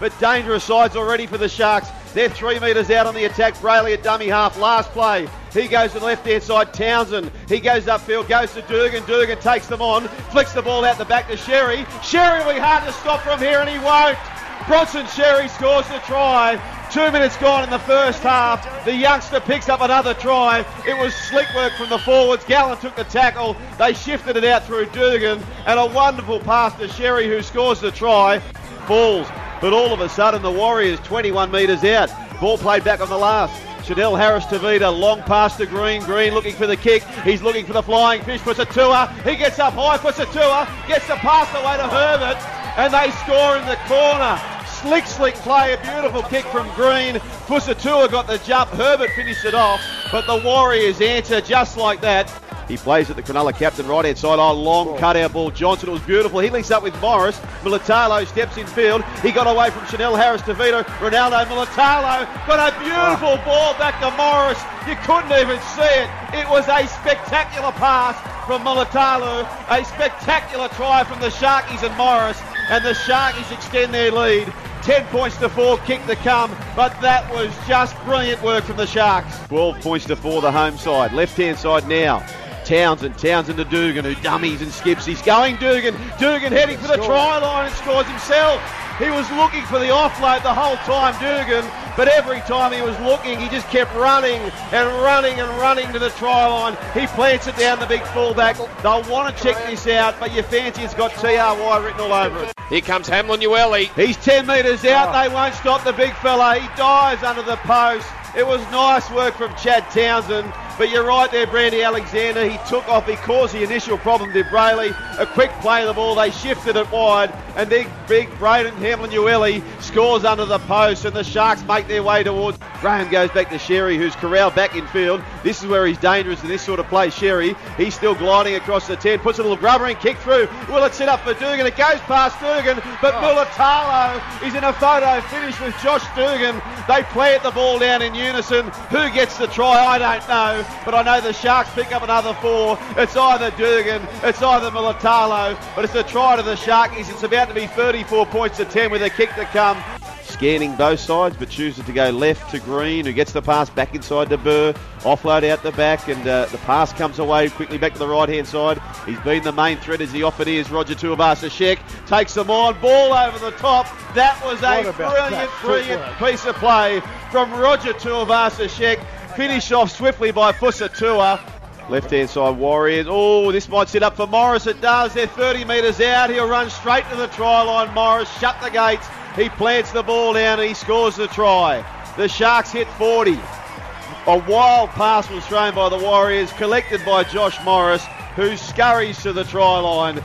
but dangerous sides already for the Sharks. They're three metres out on the attack. Brailey at dummy half. Last play. He goes to the left hand side. Townsend. He goes upfield. Goes to Dugan. Dugan takes them on. Flicks the ball out the back to Xerri. Xerri will be hard to stop from here, and he won't. Bronson Xerri scores the try. Two minutes gone in the first half. The youngster picks up another try. It was slick work from the forwards. Gallen took the tackle. They shifted it out through Dugan. And a wonderful pass to Xerri, who scores the try. Falls. But all of a sudden, the Warriors 21 metres out. Ball played back on the last. Chanel Harris Tavita, long pass to Green. Green looking for the kick. He's looking for the flying fish. for a tour. He gets up high. for a tour. Gets the pass away to Herbert. And they score in the corner. Slick, slick play. A beautiful kick from Green. Fusitu'a got the jump. Herbert finished it off. But the Warriors answer just like that. He plays at the Cronulla captain right hand side. Oh, long cut out ball. Johnson, it was beautiful. He links up with Morris. Mulitalo steps in field. He got away from Chanel Harris-Tavita. Ronaldo Mulitalo got a beautiful ah. ball back to Morris. You couldn't even see it. It was a spectacular pass from Mulitalo. A spectacular try from the Sharkies and Morris. And the Sharkies extend their lead. 10 points to 4, kick to come, but that was just brilliant work from the Sharks. 12 points to 4, the home side. Left hand side now. Townsend, Townsend to Dugan, who dummies and skips. He's going Dugan. Dugan heading for the try line and scores himself. He was looking for the offload the whole time, Dugan, but every time he was looking, he just kept running and running and running to the try line. He plants it down the big fullback. They'll want to check this out, but you fancy it's got TRY written all over it. Here comes Hamlin-Uele. He's 10 metres out. Oh. They won't stop the big fella. He dives under the post. It was nice work from Chad Townsend. But you're right there, Brandy Alexander. He took off. He caused the initial problem to Brailey. A quick play of the ball. They shifted it wide. And big, big Braden Hamlin-Uele scores under the post. And the Sharks make their way towards. Graham goes back to Xerri, who's corralled back in field. This is where he's dangerous in this sort of play. Xerri, he's still gliding across the 10. Puts a little grubbering kick through. Will it set up for Dugan? It goes past Dugan. But oh. Mulitalo is in a photo finish with Josh Dugan. They plant the ball down in unison. Who gets the try? I don't know but I know the Sharks pick up another four. It's either Dugan, it's either Mulitalo, but it's a try to the Sharkies. It's about to be 34 points to 10 with a kick to come. Scanning both sides, but chooses to go left to Green, who gets the pass back inside to Burr. Offload out the back, and uh, the pass comes away quickly back to the right hand side. He's been the main threat as he offered is. Roger Tuivasa-Sheck takes them on. Ball over the top. That was a brilliant, brilliant piece of play from Roger Tuivasa-Sheck. Finish off swiftly by Fusitu'a. Left hand side Warriors. Oh, this might sit up for Morris. It does. They're 30 metres out. He'll run straight to the try line. Morris shut the gates. He plants the ball down and he scores the try. The Sharks hit 40. A wild pass was thrown by the Warriors, collected by Josh Morris, who scurries to the try line.